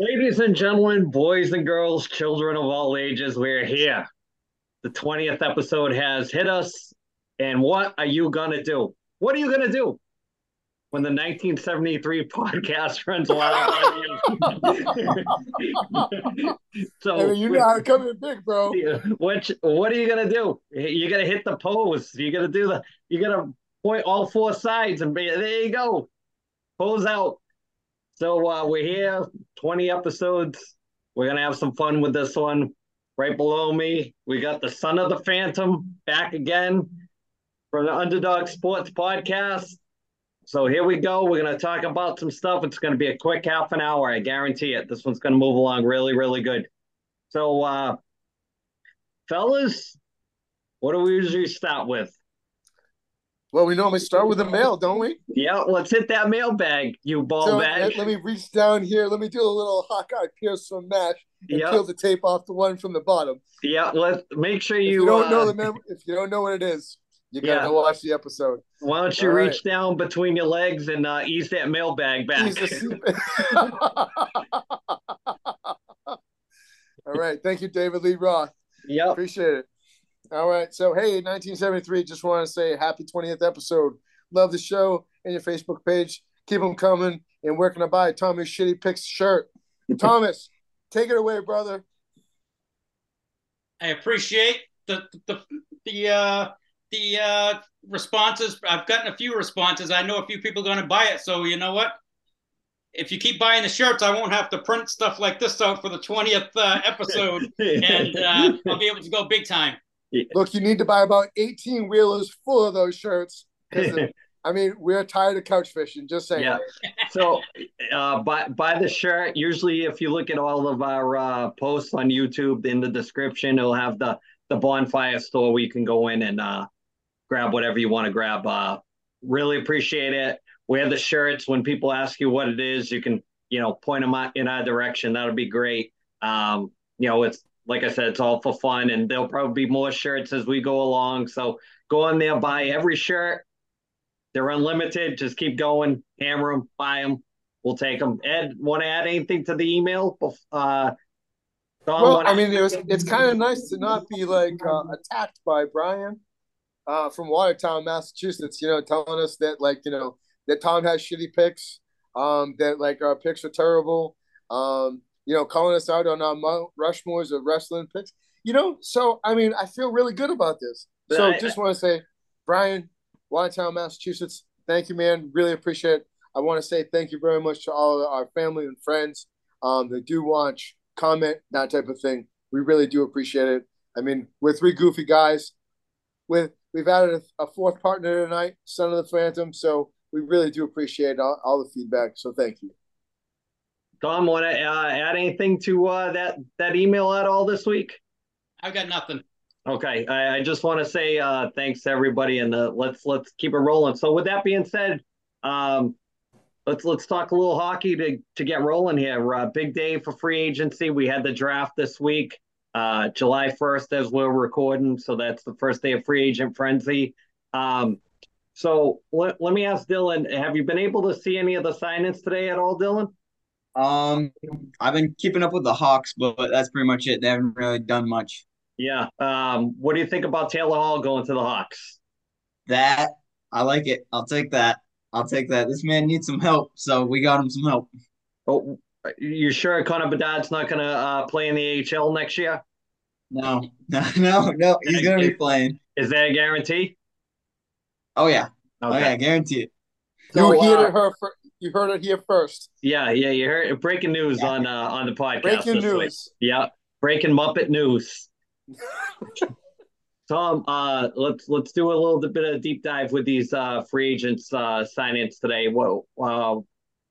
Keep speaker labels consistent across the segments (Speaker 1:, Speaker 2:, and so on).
Speaker 1: Ladies and gentlemen, boys and girls, children of all ages, we're here. The 20th episode has hit us. And what are you going to do? What are you going to do when the 1973 podcast runs live
Speaker 2: so I mean, you know how to come in big, bro.
Speaker 1: What what are you gonna do? You're gonna hit the pose. You're gonna do the. You're gonna point all four sides and be there. You go, pose out. So uh, we're here, 20 episodes. We're gonna have some fun with this one. Right below me, we got the son of the Phantom back again from the Underdog Sports Podcast. So here we go. We're gonna talk about some stuff. It's gonna be a quick half an hour. I guarantee it. This one's gonna move along really, really good. So, uh, fellas, what do we usually start with?
Speaker 2: Well, we normally start with the mail, don't we?
Speaker 1: Yeah, let's hit that mailbag, you ball so, bag.
Speaker 2: Let me reach down here. Let me do a little Hawkeye Pierce from Mash and yep. peel the tape off the one from the bottom.
Speaker 1: Yeah, let's make sure you.
Speaker 2: If you don't uh, know the mem- if you don't know what it is, you gotta yeah. watch the episode.
Speaker 1: Why don't you All reach right. down between your legs and uh, ease that mailbag back?
Speaker 2: All right, thank you, David Lee Roth.
Speaker 1: Yeah,
Speaker 2: appreciate it. All right. So, hey, 1973, just want to say happy 20th episode. Love the show and your Facebook page. Keep them coming. And where can I buy Thomas Shitty Picks shirt? Thomas, take it away, brother.
Speaker 3: I appreciate the the the uh, the uh, responses. I've gotten a few responses. I know a few people are going to buy it. So you know what? If you keep buying the shirts, I won't have to print stuff like this out for the 20th uh, episode, and uh, I'll be able to go big time.
Speaker 2: Yeah. Look, you need to buy about 18 wheelers full of those shirts. I mean, we're tired of couch fishing. Just saying.
Speaker 1: Yeah. So, uh, buy buy the shirt. Usually, if you look at all of our uh, posts on YouTube, in the description, it'll have the the bonfire store where you can go in and uh, grab whatever you want to grab. Uh, really appreciate it. Wear the shirts. When people ask you what it is, you can you know point them out in our direction. That'll be great. Um, you know, it's like I said, it's all for fun, and there'll probably be more shirts as we go along. So go on there, buy every shirt. They're unlimited. Just keep going, hammer them, buy them. We'll take them. Ed, want to add anything to the email? Uh,
Speaker 2: Don, well, I mean, it was, it's kind of nice to not be like uh, attacked by Brian uh, from Watertown, Massachusetts. You know, telling us that like you know that Tom has shitty picks, um, that like our picks are terrible. Um, you know, calling us out on our Mount Rushmores of wrestling picks. You know, so I mean, I feel really good about this. So I, just want to say, Brian, Watertown, Massachusetts, thank you, man. Really appreciate it. I want to say thank you very much to all our family and friends um, that do watch, comment, that type of thing. We really do appreciate it. I mean, we're three goofy guys. With we've added a, a fourth partner tonight, Son of the Phantom. So we really do appreciate all, all the feedback. So thank you.
Speaker 1: Tom, want to uh, add anything to uh, that that email at all this week?
Speaker 3: I've got nothing.
Speaker 1: Okay, I, I just want to say uh, thanks to everybody, and uh, let's let's keep it rolling. So, with that being said, um, let's let's talk a little hockey to to get rolling here. Uh, big day for free agency. We had the draft this week, uh, July first, as we're recording. So that's the first day of free agent frenzy. Um, so let, let me ask Dylan: Have you been able to see any of the signings today at all, Dylan?
Speaker 4: Um, I've been keeping up with the Hawks, but that's pretty much it. They haven't really done much.
Speaker 1: Yeah. Um, what do you think about Taylor Hall going to the Hawks?
Speaker 4: That I like it. I'll take that. I'll take that. This man needs some help, so we got him some help.
Speaker 1: Oh, you sure Connor Bedard's not going to uh, play in the AHL next year?
Speaker 4: No, no, no, no. He's going to be playing.
Speaker 1: Is that a guarantee?
Speaker 4: Oh yeah. Okay. Oh yeah, guarantee it.
Speaker 2: So, you heard uh, her you heard it here first.
Speaker 1: Yeah, yeah, you heard breaking news yeah. on uh, on the podcast.
Speaker 2: Breaking news. Week.
Speaker 1: Yeah, breaking Muppet news. Tom, uh, let's let's do a little bit of a deep dive with these uh, free agents uh, sign-ins today. Whoa, uh,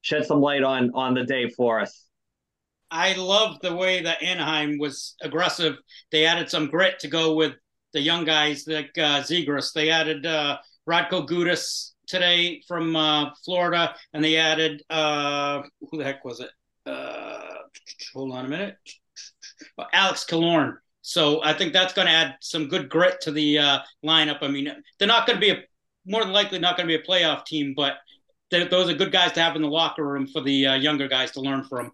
Speaker 1: shed some light on on the day for us.
Speaker 3: I love the way that Anaheim was aggressive. They added some grit to go with the young guys like uh, Zegras. They added uh, Radko Gudas today from uh, Florida, and they added uh, who the heck was it? Uh, hold on a minute, Alex Killorn. So I think that's going to add some good grit to the uh, lineup. I mean, they're not going to be a more than likely not going to be a playoff team, but those are good guys to have in the locker room for the uh, younger guys to learn from.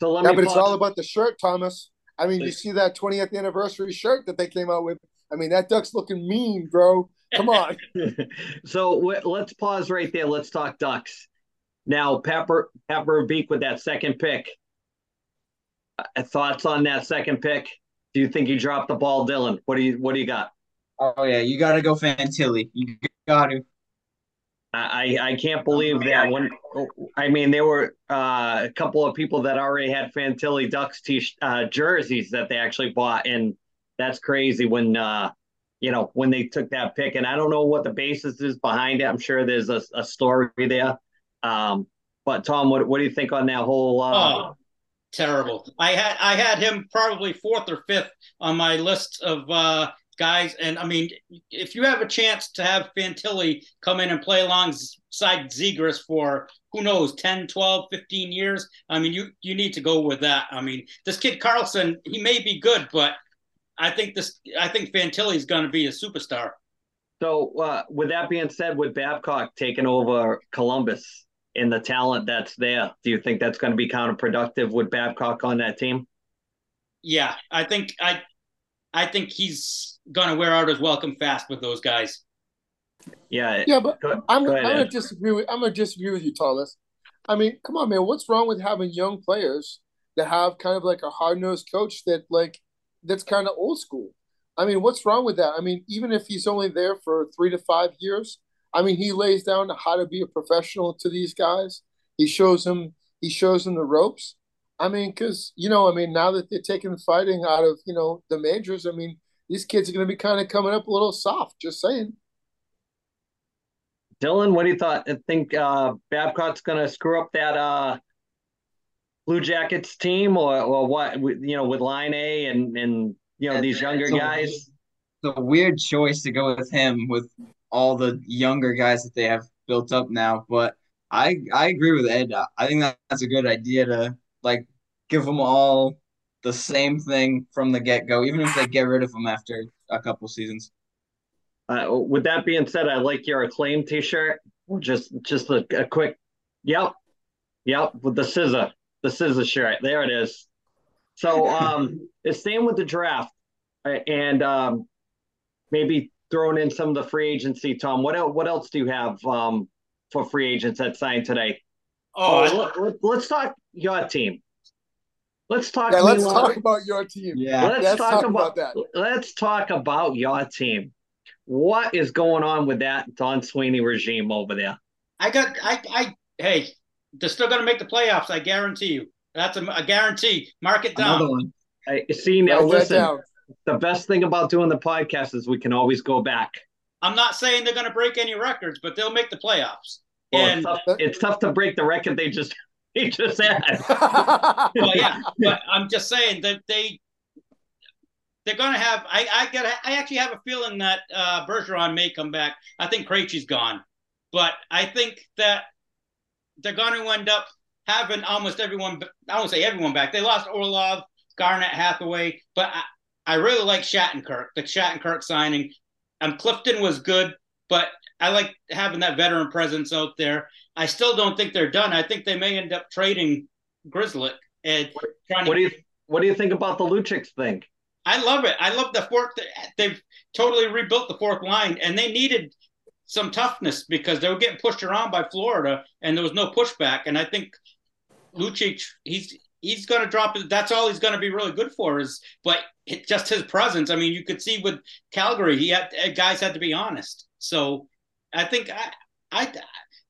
Speaker 2: So let yeah, me. but pause. it's all about the shirt, Thomas. I mean, you see that 20th anniversary shirt that they came out with. I mean, that duck's looking mean, bro. Come on.
Speaker 1: so let's pause right there. Let's talk ducks. Now, Pepper Pepper Beak with that second pick. Uh, thoughts on that second pick? Do you think he dropped the ball, Dylan? What do you What do you got?
Speaker 4: Oh yeah, you got to go Fantilli. You got to.
Speaker 1: I I can't believe that when I mean there were uh, a couple of people that already had Fantilli Ducks t uh, jerseys that they actually bought, and that's crazy when uh, you know when they took that pick. And I don't know what the basis is behind it. I'm sure there's a, a story there. Um, but Tom, what what do you think on that whole? Uh,
Speaker 3: oh, terrible. I had I had him probably fourth or fifth on my list of uh, guys. And I mean, if you have a chance to have Fantilli come in and play alongside Zegras for who knows 10 12 15 years i mean you you need to go with that i mean this kid carlsson he may be good but i think this i think fantilli is going to be a superstar
Speaker 1: so uh, with that being said with babcock taking over columbus and the talent that's there do you think that's going to be counterproductive with babcock on that team
Speaker 3: yeah i think i i think he's going to wear out his welcome fast with those guys.
Speaker 1: Yeah,
Speaker 2: yeah, but go, I'm, go I'm gonna disagree with I'm gonna disagree with you, Thomas. I mean, come on, man. What's wrong with having young players that have kind of like a hard nosed coach that like that's kind of old school? I mean, what's wrong with that? I mean, even if he's only there for three to five years, I mean, he lays down how to be a professional to these guys. He shows them he shows them the ropes. I mean, because you know, I mean, now that they're taking fighting out of you know the majors, I mean, these kids are going to be kind of coming up a little soft. Just saying.
Speaker 1: Dylan, what do you thought? I think uh, Babcock's going to screw up that uh, Blue Jackets team, or or what? You know, with Laine and and you know these younger guys.
Speaker 4: It's a weird choice to go with him with all the younger guys that they have built up now, but I I agree with Ed. I think that's a good idea to like give them all the same thing from the get go, even if they get rid of them after a couple seasons.
Speaker 1: Uh, with that being said, I like your acclaim T-shirt. Just just a, a quick, yep, yep, with the scissor, the scissor shirt. There it is. So um, it's same with the draft, and um, maybe throwing in some of the free agency. Tom, what else? What else do you have um, for free agents that signed today? Oh, oh let, us talk your team. Let's talk.
Speaker 2: Yeah, let's talk about your team.
Speaker 1: Yeah, let's, let's talk, talk about, about, that. Let's talk about your team. What is going on with that Don Sweeney regime over there?
Speaker 3: I got. I. I. Hey, they're still going to make the playoffs. I guarantee you. That's a, a guarantee. Mark it down. Another one.
Speaker 1: I see now. listen, the best thing about doing the podcast is we can always go back.
Speaker 3: I'm not saying they're going to break any records, but they'll make the playoffs. Well, and
Speaker 1: it's tough, it's tough to break the record they just he just said.
Speaker 3: well, yeah, but I'm just saying that they they're going to have. I I get. I actually have a feeling that uh, Bergeron may come back. I think Krejci's gone, but I think that they're going to end up having almost everyone. I won't say everyone back. They lost Orlov, Garnet, Hathaway, but I, I really like Shattenkirk. The Shattenkirk signing. Um, Clifton was good, but I like having that veteran presence out there. I still don't think they're done. I think they may end up trading Grzelcyk and
Speaker 1: trying what to. Do you, what do you think about the Lucic thing?
Speaker 3: I love it. I love the fourth. They've totally rebuilt the fourth line, and they needed some toughness because they were getting pushed around by Florida, and there was no pushback. And I think Lucic, he's he's going to drop it. That's all he's going to be really good for is, but it, just his presence. I mean, you could see with Calgary, he had uh, guys had to be honest. So I think I I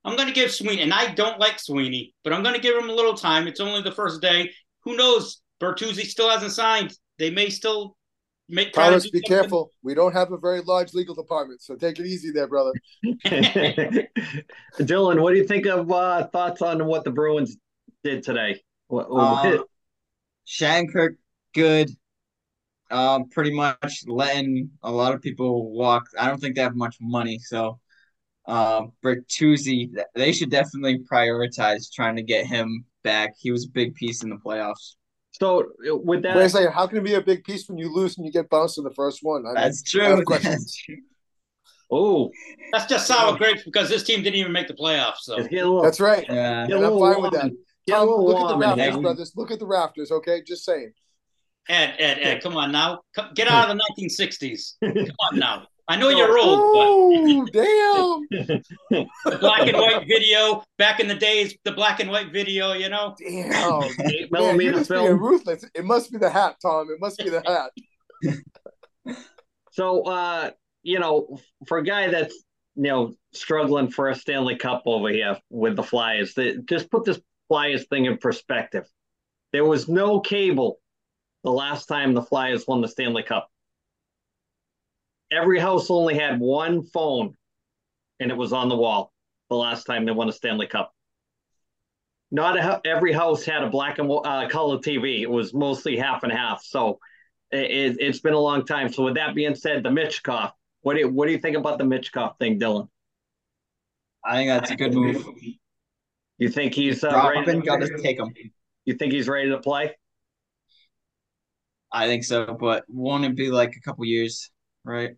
Speaker 3: I'm going to give Sweeney, and I don't like Sweeney, but I'm going to give him a little time. It's only the first day. Who knows? Bertuzzi still hasn't signed. They may still make.
Speaker 2: Carlos, be something. careful. We don't have a very large legal department, so take it easy there, brother.
Speaker 1: Dylan, what do you think of uh, thoughts on what the Bruins did today? What,
Speaker 4: uh, Shattenkirk, good. Um, pretty much letting a lot of people walk. I don't think they have much money, so uh, Bertuzzi, they should definitely prioritize trying to get him back. He was a big piece in the playoffs.
Speaker 1: So with that,
Speaker 2: Wait a second, how can it be a big piece when you lose and you get bounced in the first one?
Speaker 4: I that's mean, true. That's true.
Speaker 1: Oh,
Speaker 3: that's just sour grapes because this team didn't even make the playoffs. So
Speaker 2: that's right. Yeah, and I'm fine with that. Tom, look at the rafters, brothers. Look at the rafters, okay? Just saying.
Speaker 3: Ed, Ed, Ed, come on now. Come, get out of the 1960s. Come on now. I know you're old,
Speaker 2: oh, damn.
Speaker 3: the black and white video back in the days, the black and white video, you know.
Speaker 2: Damn, man, you're just ruthless. It must be the hat, Tom. It must be the
Speaker 1: hat. so, uh, you know, for a guy that's you know struggling for a Stanley Cup over here with the Flyers, that just put this Flyers thing in perspective. There was no cable the last time the Flyers won the Stanley Cup every house only had one phone and it was on the wall the last time they won a Stanley Cup. Not a, every house had a black and uh, color TV. It was mostly half and half. So it, has been a long time. So with that being said, the Michkov, what do you, what do you think about the Michkov thing, Dylan?
Speaker 4: I think that's a good move.
Speaker 1: You think he's
Speaker 4: uh, got to take him.
Speaker 1: You think he's ready to play?
Speaker 4: I think so, but won't it be like a couple years, right?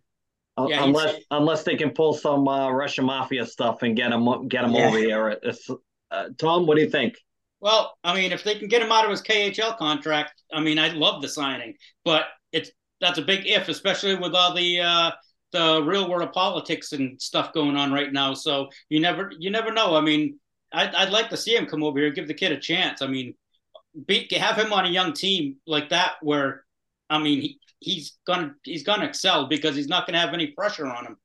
Speaker 1: Yeah, unless unless they can pull some uh, Russian mafia stuff and get him get him yeah. over here. Uh, Tom, what do you think?
Speaker 3: Well, I mean, if they can get him out of his KHL contract, I mean, I love the signing, but it's that's a big if, especially with all the uh, the real world of politics and stuff going on right now. So you never you never know. I mean, I'd, I'd like to see him come over here, give the kid a chance. I mean, be, have him on a young team like that, where I mean, he, he's gonna he's gonna excel because he's not gonna have any pressure on him.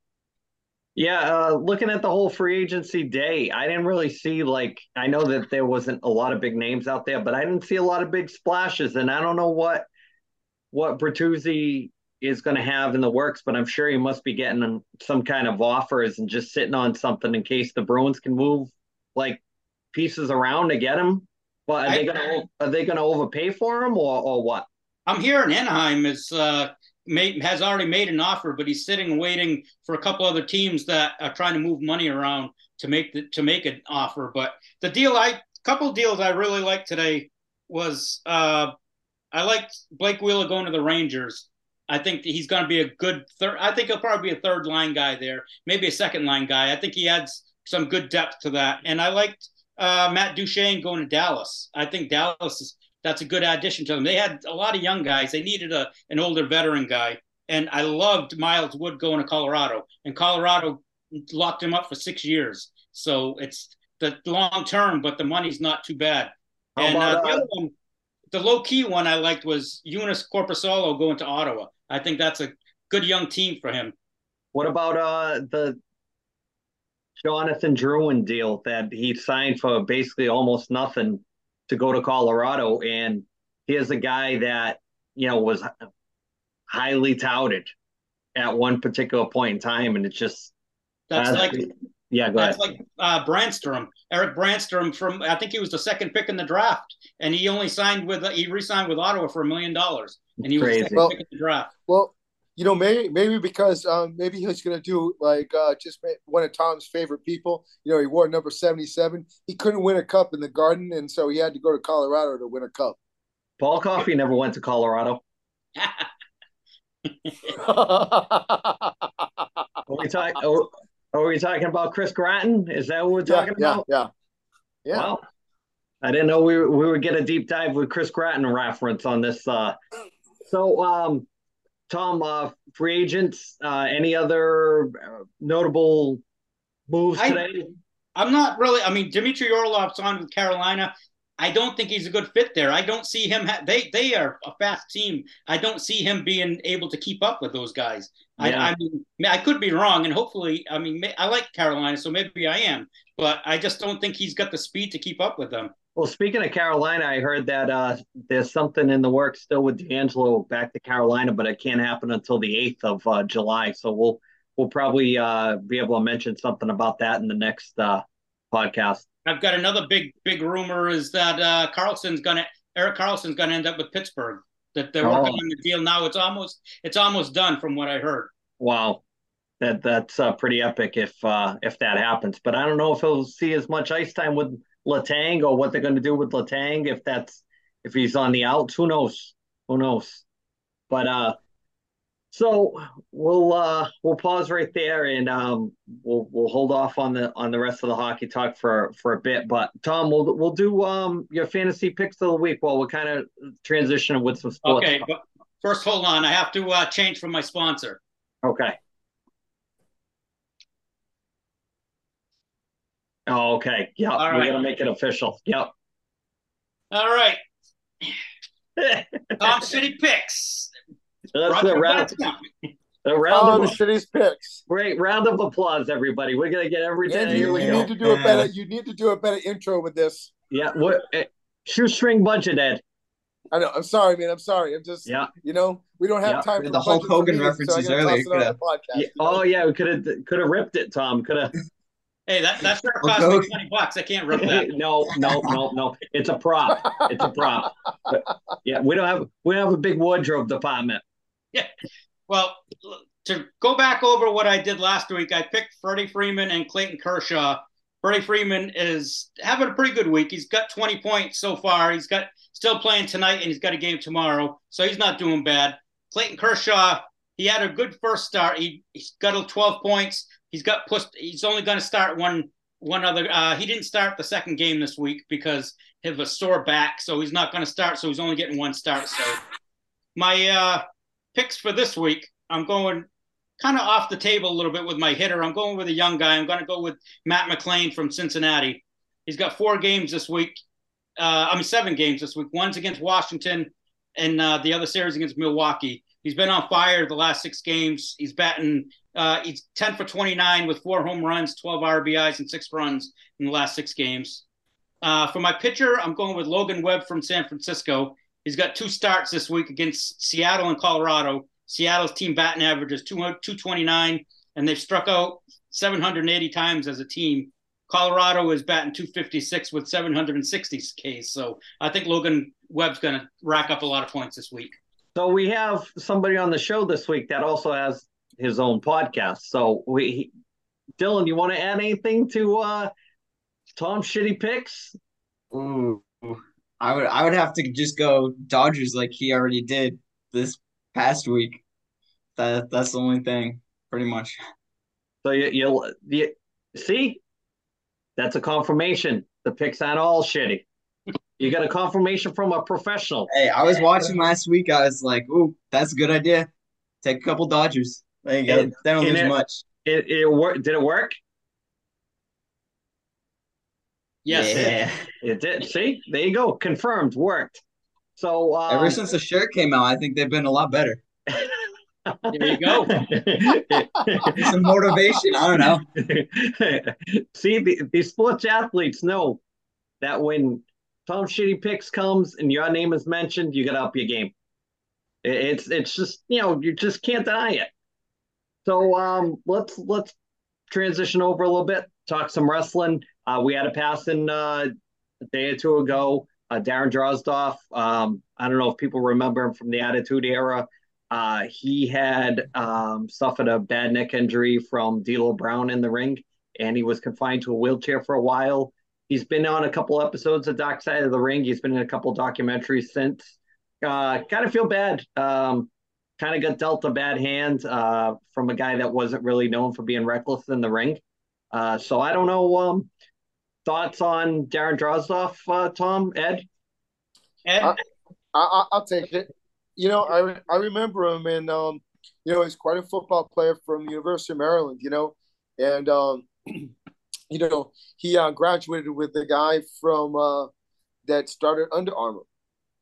Speaker 1: Yeah, uh, looking at the whole free agency day, I didn't really see like I know that there wasn't a lot of big names out there, but I didn't see a lot of big splashes, and I don't know what what Bertuzzi is going to have in the works, but I'm sure he must be getting some kind of offers and just sitting on something in case the Bruins can move like pieces around to get him. But are I, they going to are they going to overpay for him or or what?
Speaker 3: I'm here in Anaheim is uh, made, has already made an offer, but he's sitting waiting for a couple other teams that are trying to move money around to make the, to make an offer. But the deal I couple deals I really liked today was uh, I liked Blake Wheeler going to the Rangers. I think he's going to be a good third. I think he'll probably be a third line guy there, maybe a second line guy. I think he adds some good depth to that. And I liked uh, Matt Duchene going to Dallas. I think Dallas is that's a good addition to them. They had a lot of young guys. They needed a an older veteran guy, and I loved Miles Wood going to Colorado. And Colorado locked him up for six years, so it's the long term, but the money's not too bad. How and uh, the other one, the low key one I liked was Joonas Korpisalo going to Ottawa. I think that's a good young team for him.
Speaker 1: What about uh the Jonathan Drouin deal that he signed for basically almost nothing to go to Colorado, and he is a guy that you know was highly touted at one particular point in time, and it's just
Speaker 3: that's uh, like
Speaker 1: yeah,
Speaker 3: go
Speaker 1: that's
Speaker 3: ahead. like uh, Brannstrom, Erik Brannstrom from I think he was the second pick in the draft, and he only signed with he re-signed with Ottawa for a million dollars, and he was the second well, pick in the draft.
Speaker 2: Well, you know, maybe maybe because um, maybe he's going to do like uh, just one of Tom's favorite people. You know, he wore number seventy-seven. He couldn't win a cup in the Garden, and so he had to go to Colorado to win a cup.
Speaker 1: Paul Coffey never went to Colorado. are we talking? Are, we talking about Chris Gratton? Is that what we're talking
Speaker 2: yeah,
Speaker 1: about?
Speaker 2: Yeah, yeah, yeah.
Speaker 1: Wow. I didn't know we we would get a deep dive with Chris Gratton reference on this. Uh, so, um, Tom, uh, free agents, uh, any other uh, notable moves I, today?
Speaker 3: I'm not really. I mean, Dmitry Orlov's on with Carolina. I don't think he's a good fit there. I don't see him. Ha- they they are a fast team. I don't see him being able to keep up with those guys. Yeah. I, I mean, I could be wrong, and hopefully, I mean, I like Carolina, so maybe I am, but I just don't think he's got the speed to keep up with them.
Speaker 1: Well, speaking of Carolina, I heard that uh, there's something in the works still with DeAngelo back to Carolina, but it can't happen until the 8th of uh, July. So we'll we'll probably uh, be able to mention something about that in the next uh, podcast.
Speaker 3: I've got another big big rumor is that uh, Karlsson's gonna Erik Karlsson's gonna end up with Pittsburgh. That they're working oh. on the deal now. It's almost it's almost done from what I heard.
Speaker 1: Wow, that that's uh, pretty epic if if that happens. But I don't know if he'll see as much ice time with Letang or what they're going to do with Letang if that's if he's on the outs. Who knows? Who knows? But uh, So we'll uh we'll pause right there and um we'll we'll hold off on the on the rest of the hockey talk for for a bit. But Tom, we'll we'll do um your fantasy picks of the week while we're kind of transitioning with some sports.
Speaker 3: Okay, but first hold on. I have to uh change from my sponsor.
Speaker 1: Okay. Oh, okay. Yeah,
Speaker 3: All
Speaker 1: we're
Speaker 3: right.
Speaker 1: gonna make it official. Yep.
Speaker 3: All right. Tom City picks.
Speaker 1: That's
Speaker 3: Brought
Speaker 1: the
Speaker 3: to you by
Speaker 1: round,
Speaker 3: Tom.
Speaker 1: the
Speaker 2: Oh,
Speaker 1: round
Speaker 2: the
Speaker 1: of
Speaker 2: shitty's picks.
Speaker 1: great round of applause, everybody. We're gonna get everything.
Speaker 2: And
Speaker 1: Here
Speaker 2: you,
Speaker 1: we
Speaker 2: you need to do a better. You need to do a better intro with this.
Speaker 1: Yeah, what uh, shoestring budget, Ed?
Speaker 2: I know. I'm sorry, man. I'm sorry. I'm just.
Speaker 1: Yeah.
Speaker 2: You know, we don't have
Speaker 1: Yeah.
Speaker 2: time for the
Speaker 4: Hulk Hogan
Speaker 2: meetings, so
Speaker 4: references earlier,
Speaker 2: toss it on
Speaker 4: could've-
Speaker 2: the podcast,
Speaker 1: Yeah.
Speaker 2: you know?
Speaker 1: Oh yeah, we could have could have ripped it, Tom. Could have.
Speaker 3: Hey, that that shirt cost me twenty bucks. I can't rip that.
Speaker 1: no, no, no, no. It's a prop. It's a prop. But, yeah, we don't have we don't have a big wardrobe department. Yeah.
Speaker 3: Well, to go back over what I did last week, I picked Freddie Freeman and Clayton Kershaw. Freddie Freeman is having a pretty good week. He's got 20 points so far. He's got still playing tonight and he's got a game tomorrow, so he's not doing bad. Clayton Kershaw, he had a good first start. He he's got a 12 points. He's got pushed. He's only going to start one one other. Uh, he didn't start the second game this week because of a sore back, so he's not going to start. So he's only getting one start. So my uh, picks for this week, I'm going kind of off the table a little bit with my hitter. I'm going with a young guy. I'm going to go with Matt McLain from Cincinnati. He's got four games this week. Uh, I mean, seven games this week. One's against Washington, and uh, the other series against Milwaukee. He's been on fire the last six games. He's batting. Uh, he's 10 for 29 with four home runs, 12 RBIs, and six runs in the last six games. Uh, for my pitcher, I'm going with Logan Webb from San Francisco. He's got two starts this week against Seattle and Colorado. Seattle's team batting average is 229, and they've struck out 780 times as a team. Colorado is batting 256 with 760 Ks. So I think Logan Webb's going to rack up a lot of points this week.
Speaker 1: So we have somebody on the show this week that also has his own podcast. So we, Dylan, you want to add anything to uh, Tom Shitty Picks?
Speaker 4: Ooh, I would I would have to just go Dodgers like he already did this past week. That that's the only thing, pretty much.
Speaker 1: So you, you'll you see, that's a confirmation. The picks aren't all shitty. You got a confirmation from a professional.
Speaker 4: Hey, I was watching last week. I was like, "Ooh, that's a good idea. Take a couple Dodgers. There you go.
Speaker 1: And-
Speaker 4: they don't
Speaker 1: and
Speaker 4: lose
Speaker 1: it-
Speaker 4: much."
Speaker 1: It it worked. Did it work?
Speaker 3: Yes.
Speaker 4: Yeah.
Speaker 1: It did. See, there you go. Confirmed. Worked. So um,
Speaker 4: Ever since the shirt came out, I think they've been a lot better.
Speaker 3: There you go.
Speaker 4: Some motivation. I don't know.
Speaker 1: See, the, these sports athletes know that when Tom Shitty Picks comes and your name is mentioned, you got to up your game. It's it's just you know you just can't deny it. So um, let's let's transition over a little bit, talk some wrestling. Uh, we had a passing uh, a day or two ago. Uh, Darren Drozdov. Um, I don't know if people remember him from the Attitude Era. Uh, he had um, suffered a bad neck injury from D'Lo Brown in the ring, and he was confined to a wheelchair for a while. He's been on a couple episodes of Dark Side of the Ring. He's been in a couple documentaries since. Uh, kind of feel bad. Um, kind of got dealt a bad hand uh, from a guy that wasn't really known for being reckless in the ring. Uh, so I don't know. Um, thoughts on Darren Drozdov, uh, Tom, Ed?
Speaker 3: Ed,
Speaker 2: I, I, I'll take it. You know, I I remember him, and um, you know, he's quite a football player from University of Maryland. You know, and um, you know, he uh, graduated with the guy from uh, that started Under Armour.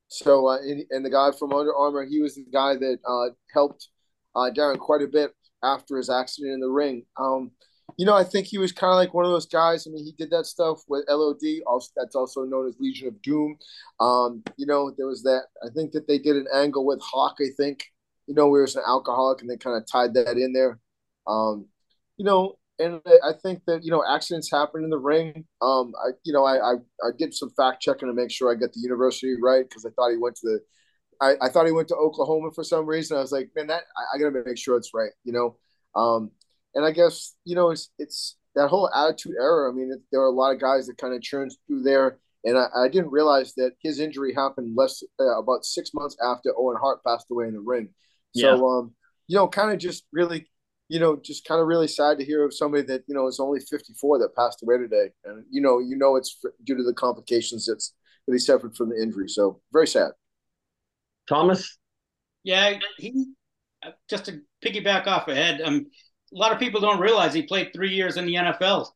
Speaker 2: So, uh, and, and the guy from Under Armour, he was the guy that uh, helped uh, Darren quite a bit after his accident in the ring. Um, you know, I think he was kind of like one of those guys. I mean, he did that stuff with LOD. Also, that's also known as Legion of Doom. Um, you know, there was that. I think that they did an angle with Hawk. I think, you know, where he was an alcoholic, and they kind of tied that in there. Um, you know, and I think that you know accidents happen in the ring. Um, I, you know, I I, I did some fact checking to make sure I got the university right because I thought he went to the. I, I thought he went to Oklahoma for some reason. I was like, man, that I, I gotta make sure it's right, you know. Um, and I guess you know it's it's that whole attitude era. I mean, it, there are a lot of guys that kind of churns through there, and I, I didn't realize that his injury happened less uh, about six months after Owen Hart passed away in the ring. So, um, you know, kind of just really, you know, just kind of really sad to hear of somebody that you know is only 54 that passed away today, and you know, you know, it's due to the complications that's that he suffered from the injury. So very sad.
Speaker 1: Thomas.
Speaker 3: Yeah, he just to piggyback off ahead. Um, a lot of people don't realize he played three years in the NFL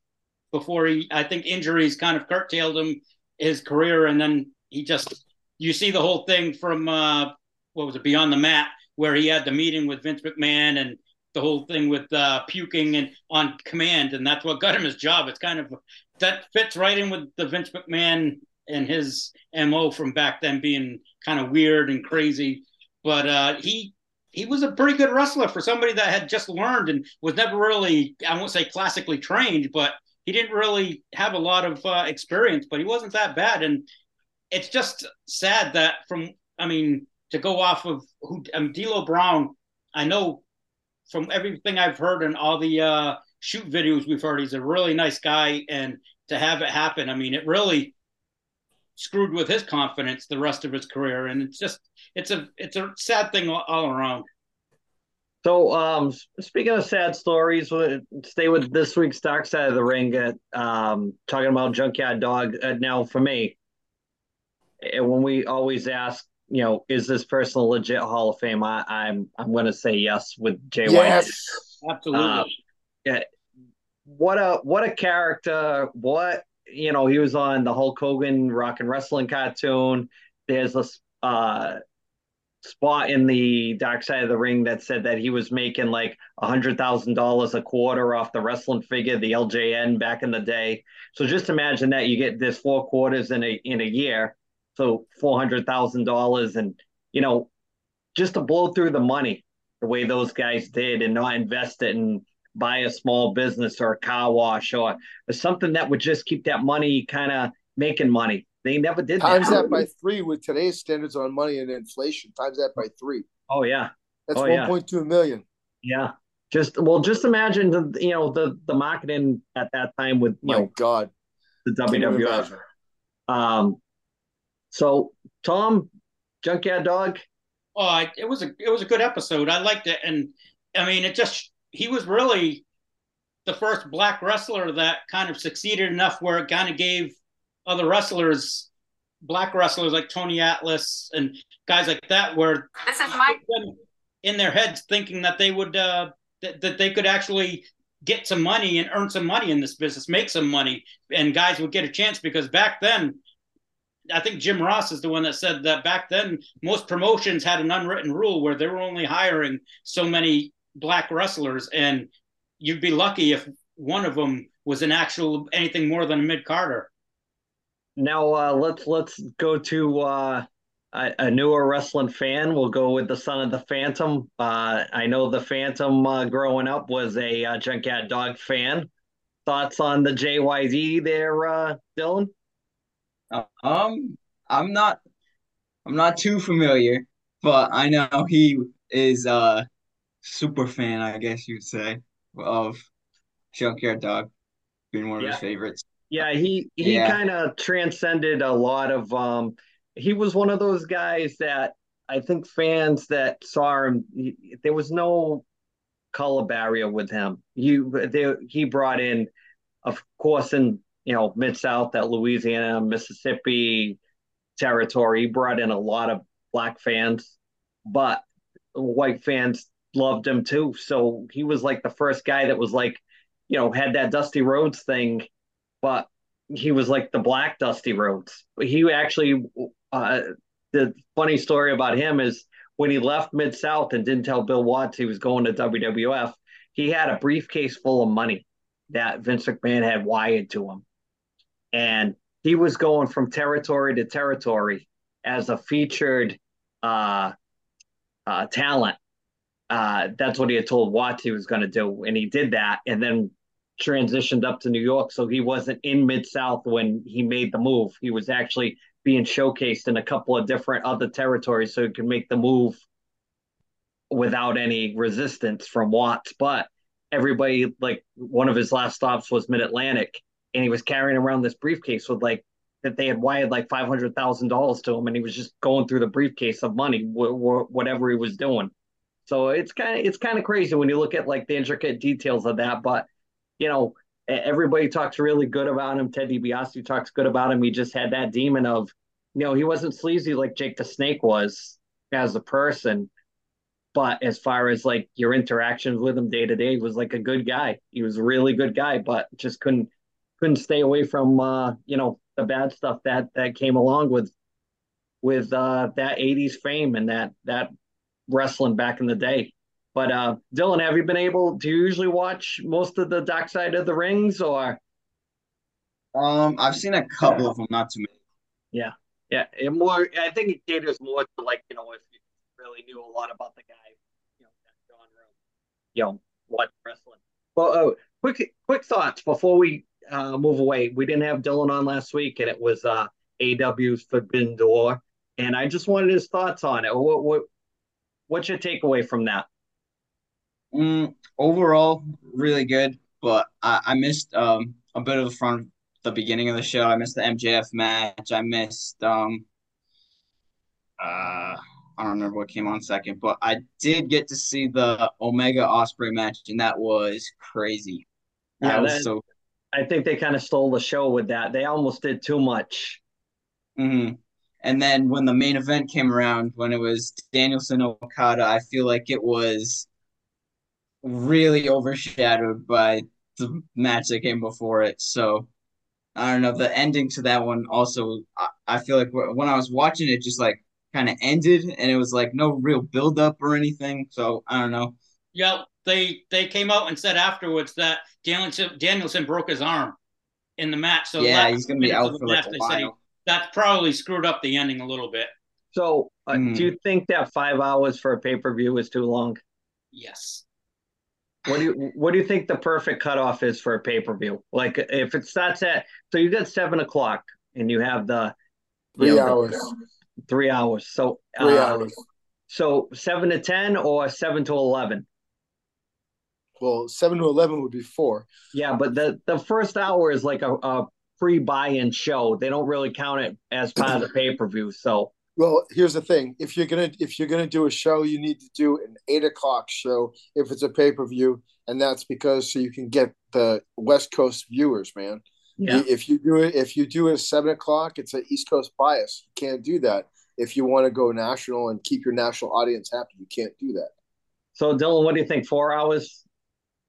Speaker 3: before he. I think injuries kind of curtailed him his career, and then he just. You see the whole thing from uh, what was it Beyond the Mat, where he had the meeting with Vince McMahon and the whole thing with uh, puking and on command, and that's what got him his job. It's kind of that fits right in with the Vince McMahon and his mo from back then being kind of weird and crazy. But uh, he he was a pretty good wrestler for somebody that had just learned and was never really I won't say classically trained, but he didn't really have a lot of uh, experience. But he wasn't that bad, and it's just sad that from I mean to go off of who um, D'Lo Brown, I know from everything I've heard and all the uh, shoot videos we've heard, he's a really nice guy, and to have it happen, I mean, it really screwed with his confidence the rest of his career, and it's just it's a it's a sad thing all, all around.
Speaker 1: So, um, speaking of sad stories, stay with this week's Dark Side of the Ring. At um, talking about Junkyard Dog. Uh, now, for me, eh, when we always ask, you know, is this person a legit Hall of Fame? I, am I'm, I'm going to say yes with Jay
Speaker 3: yes, White. Absolutely. Um,
Speaker 1: yeah, what a what a character! What you know, he was on the Hulk Hogan Rock and Wrestling cartoon. There's a uh, spot in the Dark Side of the Ring that said that he was making like a hundred thousand dollars a quarter off the wrestling figure, the LJN back in the day. So just imagine that you get this four quarters in a in a year, so four hundred thousand dollars, and you know, just to blow through the money the way those guys did and not invest it and buy a small business or a car wash or, or something that would just keep that money kind of making money. They never did
Speaker 2: times that. that by three with today's standards on money and inflation. Times that by three.
Speaker 1: Oh yeah,
Speaker 2: that's oh, 1.2 yeah. million.
Speaker 1: Yeah, just well, just imagine the you know the the marketing at that time with you
Speaker 2: my
Speaker 1: know,
Speaker 2: God
Speaker 1: the WWF. Um, so Tom, Junkyard Dog.
Speaker 3: Oh, it was a it was a good episode. I liked it, and I mean, it just he was really the first black wrestler that kind of succeeded enough where it kind of gave other wrestlers, black wrestlers like Tony Atlas and guys like that, where
Speaker 5: this is my
Speaker 3: in their heads thinking that they would uh, that, that they could actually get some money and earn some money in this business, make some money, and guys would get a chance because back then. I think Jim Ross is the one that said that back then most promotions had an unwritten rule where they were only hiring so many black wrestlers, and you'd be lucky if one of them was an actual anything more than a mid carder.
Speaker 1: Now uh, let's let's go to uh, a, a, newer wrestling fan. We'll go with the son of the Phantom. Uh, I know the Phantom uh, growing up was a uh, Junkyard Dog fan. Thoughts on the JYD there, uh, Dylan?
Speaker 4: Um, I'm not, I'm not too familiar, but I know he is a super fan, I guess you'd say, of Junkyard Dog being one of yeah. his favorites.
Speaker 1: Yeah, he he yeah. kind of transcended a lot of. um He was one of those guys that I think fans that saw him, he, there was no color barrier with him. He they, he brought in, of course, in you know mid South, that Louisiana, Mississippi territory. He brought in a lot of black fans, but white fans loved him too. So he was like the first guy that was like, you know, had that Dusty Rhodes thing, but he was like the black Dusty Rhodes. He actually, uh, the funny story about him is when he left Mid South and didn't tell Bill Watts he was going to WWF, he had a briefcase full of money that Vince McMahon had wired to him. And he was going from territory to territory as a featured uh, uh, talent uh, that's what he had told Watts he was going to do, and he did that, and then transitioned up to New York. So he wasn't in Mid South when he made the move. He was actually being showcased in a couple of different other territories, so he could make the move without any resistance from Watts. But everybody, like one of his last stops was Mid Atlantic, and he was carrying around this briefcase with like that they had wired like five hundred thousand dollars to him, and he was just going through the briefcase of money, wh- wh- whatever he was doing. So it's kind of it's kind of crazy when you look at like the intricate details of that. But you know, everybody talks really good about him. Ted DiBiase talks good about him. He just had that demon of, you know, he wasn't sleazy like Jake the Snake was as a person, but as far as like your interactions with him day to day, he was like a good guy. He was a really good guy, but just couldn't couldn't stay away from uh, you know the bad stuff that that came along with with uh, that '80s fame and that that wrestling back in the day. But uh, Dylan, have you been able? Do you usually watch most of the Dark Side of the Rings, or?
Speaker 4: Um, I've seen a couple of them, not too many.
Speaker 1: Yeah, yeah. It more, I think it caters more to like you know if you really knew a lot about the guy, you know, that genre, you know, what wrestling. Well, oh, quick, quick thoughts before we uh, move away. We didn't have Dylan on last week, and it was uh, AEW's Forbidden Door, and I just wanted his thoughts on it. What, what, what's your takeaway from that?
Speaker 4: Mm, overall, really good, but I, I missed um, a bit of the front, the beginning of the show. I missed the MJF match. I missed um, uh, I don't remember what came on second, but I did get to see the Omega Osprey match, and that was crazy.
Speaker 1: That yeah, was that, so. I think they kind of stole the show with that. They almost did too much.
Speaker 4: Mm-hmm. And then when the main event came around, when it was Danielson Okada, I feel like it was really overshadowed by the match that came before it. So I don't know. The ending to that one also, I, I feel like when I was watching it, just like kind of ended, and it was like no real build up or anything. So I don't know.
Speaker 3: Yeah, they they came out and said afterwards that Danielson Danielson broke his arm in the match. So
Speaker 4: yeah, he's gonna be out for like a while.
Speaker 3: That probably screwed up the ending a little bit.
Speaker 1: So, uh, mm. do you think that five hours for a pay per view is too long?
Speaker 3: Yes.
Speaker 1: What do you what do you think the perfect cutoff is for a pay per view? Like if it starts at so you got seven o'clock and you have the
Speaker 2: three know, hours,
Speaker 1: three hours. So
Speaker 2: three uh, hours.
Speaker 1: So seven to ten or seven to eleven.
Speaker 2: Well, seven to eleven would be four.
Speaker 1: Yeah, but the the first hour is like a, a pre buy in show. They don't really count it as part of the pay per view. So
Speaker 2: well, here's the thing: if you're gonna if you're gonna do a show, you need to do an eight o'clock show if it's a pay per view, and that's because so you can get the West Coast viewers, man. Yeah. If you do it, if you do it at seven o'clock, it's an East Coast bias. You can't do that. If you want to go national and keep your national audience happy, you can't do that.
Speaker 1: So, Dylan, what do you think? Four hours,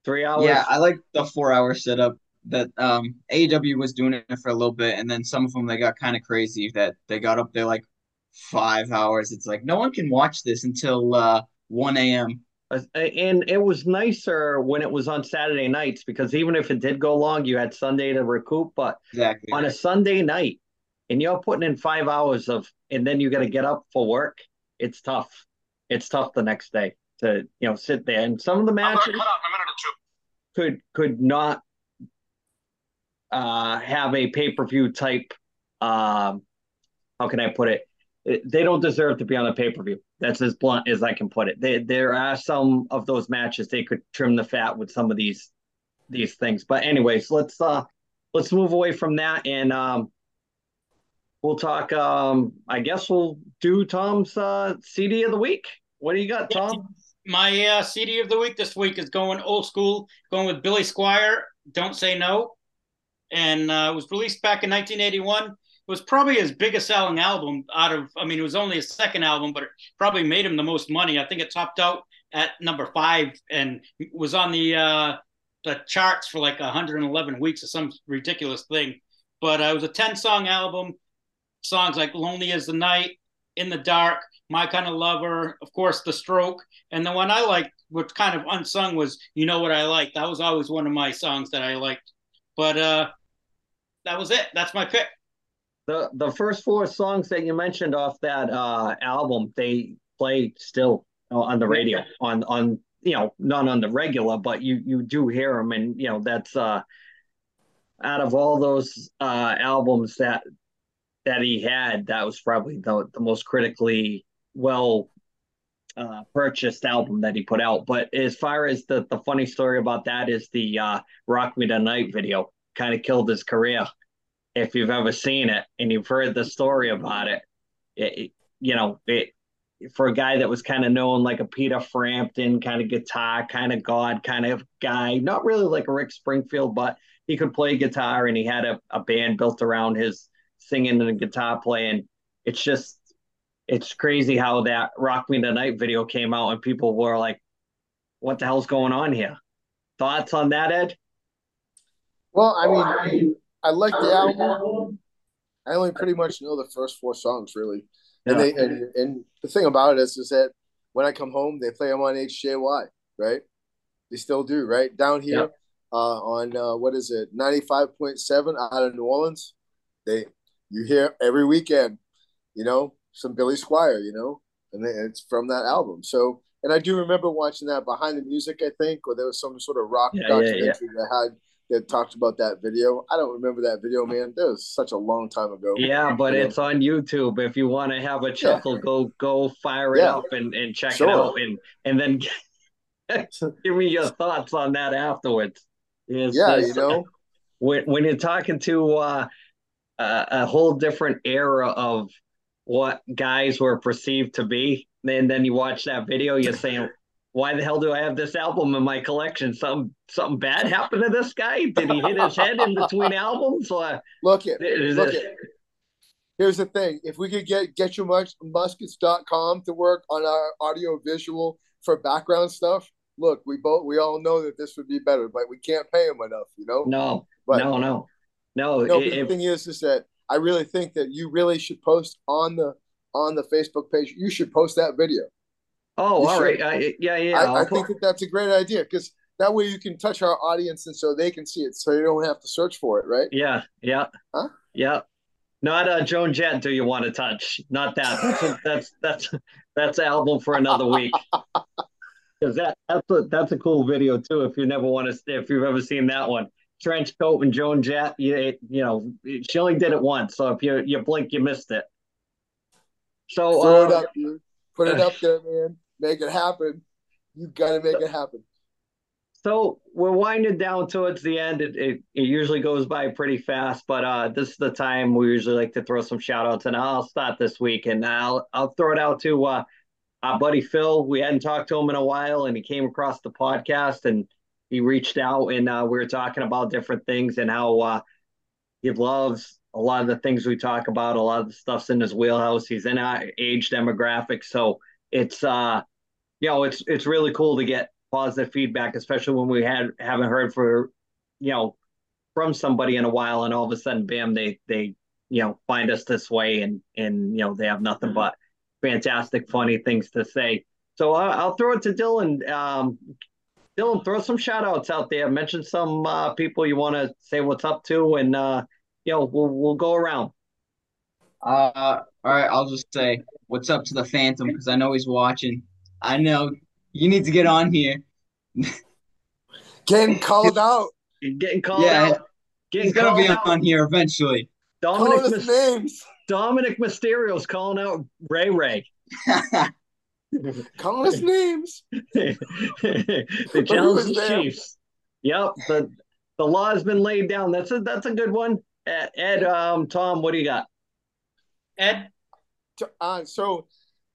Speaker 1: three hours?
Speaker 4: Yeah, I like the four hour setup. That um AEW was doing it for a little bit, and then some of them they got kind of crazy that they got up there like five hours. It's like no one can watch this until uh, 1 a.m.
Speaker 1: Uh, and it was nicer when it was on Saturday nights because even if it did go long, you had Sunday to recoup. But
Speaker 4: exactly.
Speaker 1: on a Sunday night, and you're putting in five hours of, and then you got to get up for work. It's tough. It's tough the next day to you know sit there. And some of the matches could could not uh, have a pay per view type. Um, how can I put it? they don't deserve to be on a pay per view. That's as blunt as I can put it. They, there are some of those matches they could trim the fat with some of these these things. But anyways, let's uh let's move away from that and um we'll talk. Um, I guess we'll do Tom's uh, CD of the week. What do you got, Tom?
Speaker 3: My uh, CD of the week this week is going old school, going with Billy Squier. Don't say no, and uh, it was released back in 1981 It was probably his biggest selling album out of I mean it was only his second album but it probably made him the most money. I think it topped out at number 5 and was on the uh the charts for like 111 weeks or some ridiculous thing. But uh, it was a 10 song album. Songs like Lonely Is the Night, In the Dark, My Kind of Lover, of course, The Stroke. And the one I liked, which kind of unsung, was You Know What I Like. That was always one of my songs that I liked. But uh, that was it. That's my pick
Speaker 1: the the first four songs that you mentioned off that uh, album, they play still on the radio on on you know not on the regular, but you you do hear them, and you know that's uh, out of all those uh, albums that that he had, that was probably the the most critically well uh, purchased album that he put out. But as far as the the funny story about that is the uh, "Rock Me Tonight" video kind of killed his career if you've ever seen it and you've heard the story about it, it you know, it for a guy that was kind of known like a Peter Frampton kind of guitar, kind of god kind of guy, not really like a Rick Springfield, but he could play guitar and he had a, a band built around his singing and guitar playing. It's just, it's crazy how that Rock Me Tonight video came out and people were like, what the hell's going on here? Thoughts on that, Ed?
Speaker 2: Well, I mean, I like the album. I only pretty much know the first four songs, really. And yeah. they and, and the thing about it is, is that when I come home, they play them on HJY, right? They still do, right? Down here, yep. uh, on uh, what is it, ninety five point seven out of New Orleans. They you hear every weekend, you know, some Billy Squier, you know, and it's from that album. So, and I do remember watching that behind the music, I think, or there was some sort of rock yeah, documentary yeah, yeah. that had that talked about that video. I don't remember that video, man. That was such a long time ago.
Speaker 1: Yeah, but it's on YouTube. If you want to have a chuckle, go go fire it up and, and check sure. it out and and then give me your thoughts on that afterwards.
Speaker 2: Is, yeah, you know.
Speaker 1: When when you're talking to uh, uh, a whole different era of what guys were perceived to be, and then you watch that video, you're saying, why the hell do I have this album in my collection? Some something bad happened to this guy? Did he hit his head in between albums? Or
Speaker 2: look at look it, Here's the thing: if we could get get your muskets.com to work on our audio visual for background stuff, look, we both we all know that this would be better, but we can't pay him enough, you know.
Speaker 1: No, but, no, no, no.
Speaker 2: No, it, the thing is, is that I really think that you really should post on the on the Facebook page. You should post that video
Speaker 1: Oh, all right. I, yeah, yeah.
Speaker 2: I, I think that that's a great idea because that way you can touch our audience and so they can see it, so you don't have to search for it, right?
Speaker 1: Yeah, yeah, huh? yeah. Not a Joan Jett. Do you want to touch? Not that. That's that's that's that's album for another week. Because that that's a that's a cool video too. If you never want to, if you've ever seen that one, trench coat and Joan Jett. You you know she only did it once, so if you you blink, you missed it.
Speaker 2: So throw uh, it up, dude. Put it up there, man make it happen. You got to make it happen.
Speaker 1: So we're winding down towards the end. It, it, it usually goes by pretty fast, but uh, this is the time we usually like to throw some shout outs, and I'll start this week, and I'll I'll throw it out to uh, our buddy Phil. We hadn't talked to him in a while, and he came across the podcast, and he reached out, and uh, we were talking about different things and how uh, he loves a lot of the things we talk about. A lot of the stuff's in his wheelhouse. He's in our age demographic, so it's uh you know, it's it's really cool to get positive feedback, especially when we had haven't heard for, you know, from somebody in a while, and all of a sudden, bam, they they you know find us this way, and and you know they have nothing but fantastic, funny things to say. So I'll throw it to Dylan. Um, Dylan, throw some shout outs out there. Mention some uh, people you want to say what's up to, and uh, you know we'll we'll go around.
Speaker 4: Uh, all right, I'll just say what's up to the Phantom because I know he's watching. I know you need to get on here.
Speaker 2: Getting called out.
Speaker 1: Getting called yeah, out.
Speaker 4: Getting he's gonna be out. on here eventually.
Speaker 2: Dominik Mis- names.
Speaker 1: Dominik Mysterio's calling out Ray Ray.
Speaker 2: calling us names.
Speaker 1: the Chelsea Chiefs. Yep. The the law has been laid down. That's a that's a good one. Ed, um, Tom, what do you got?
Speaker 3: Ed.
Speaker 2: Uh, so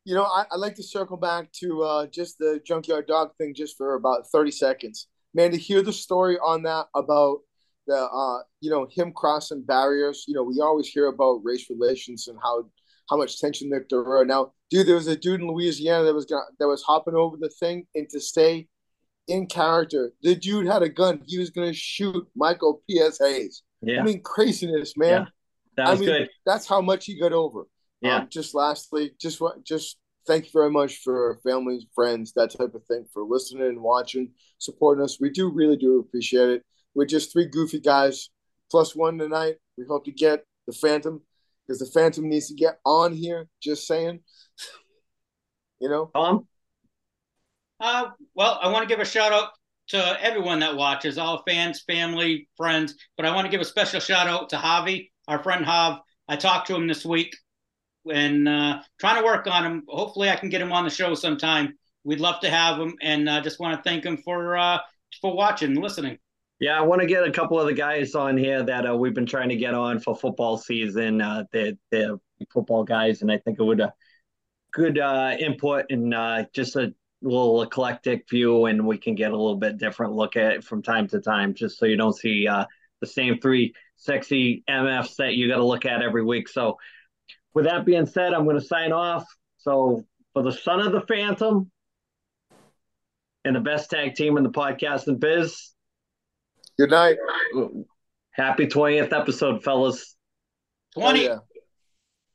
Speaker 2: you know, I, I like to circle back to uh, just the junkyard dog thing just for about 30 seconds. Man, to hear the story on that about the, uh, you know, him crossing barriers. You know, we always hear about race relations and how how much tension that there were. Now, dude, there was a dude in Louisiana that was gonna, that was hopping over the thing, and to stay in character, the dude had a gun. He was gonna shoot Michael P.S. Hayes. Yeah. I mean, craziness, man. Yeah.
Speaker 1: That was I mean, good.
Speaker 2: That's how much he got over. Yeah. Um, just lastly, just what, just thank you very much for families, friends, that type of thing, for listening and watching, supporting us. We do really do appreciate it. We're just three goofy guys plus one tonight. We hope to get the Phantom because the Phantom needs to get on here. Just saying. you know,
Speaker 1: Tom.
Speaker 3: Uh, well, I want to give a shout out to everyone that watches, all fans, family, friends. But I want to give a special shout out to Javi, our friend Jav. I talked to him this week and uh, trying to work on him. Hopefully, I can get him on the show sometime. We'd love to have him, and I uh, just want to thank him for uh, for watching listening.
Speaker 1: Yeah, I want to get a couple of the guys on here that uh, we've been trying to get on for football season. Uh, the the football guys, and I think it would uh, good uh, input and uh, just a little eclectic view, and we can get a little bit different look at it from time to time, just so you don't see uh, the same three sexy MFs that you got to look at every week. So, with that being said, I'm going to sign off. So, for the son of the Phantom and the best tag team in the podcast and biz.
Speaker 2: Good night.
Speaker 1: Happy 20th episode, fellas.
Speaker 3: 20. Oh, yeah.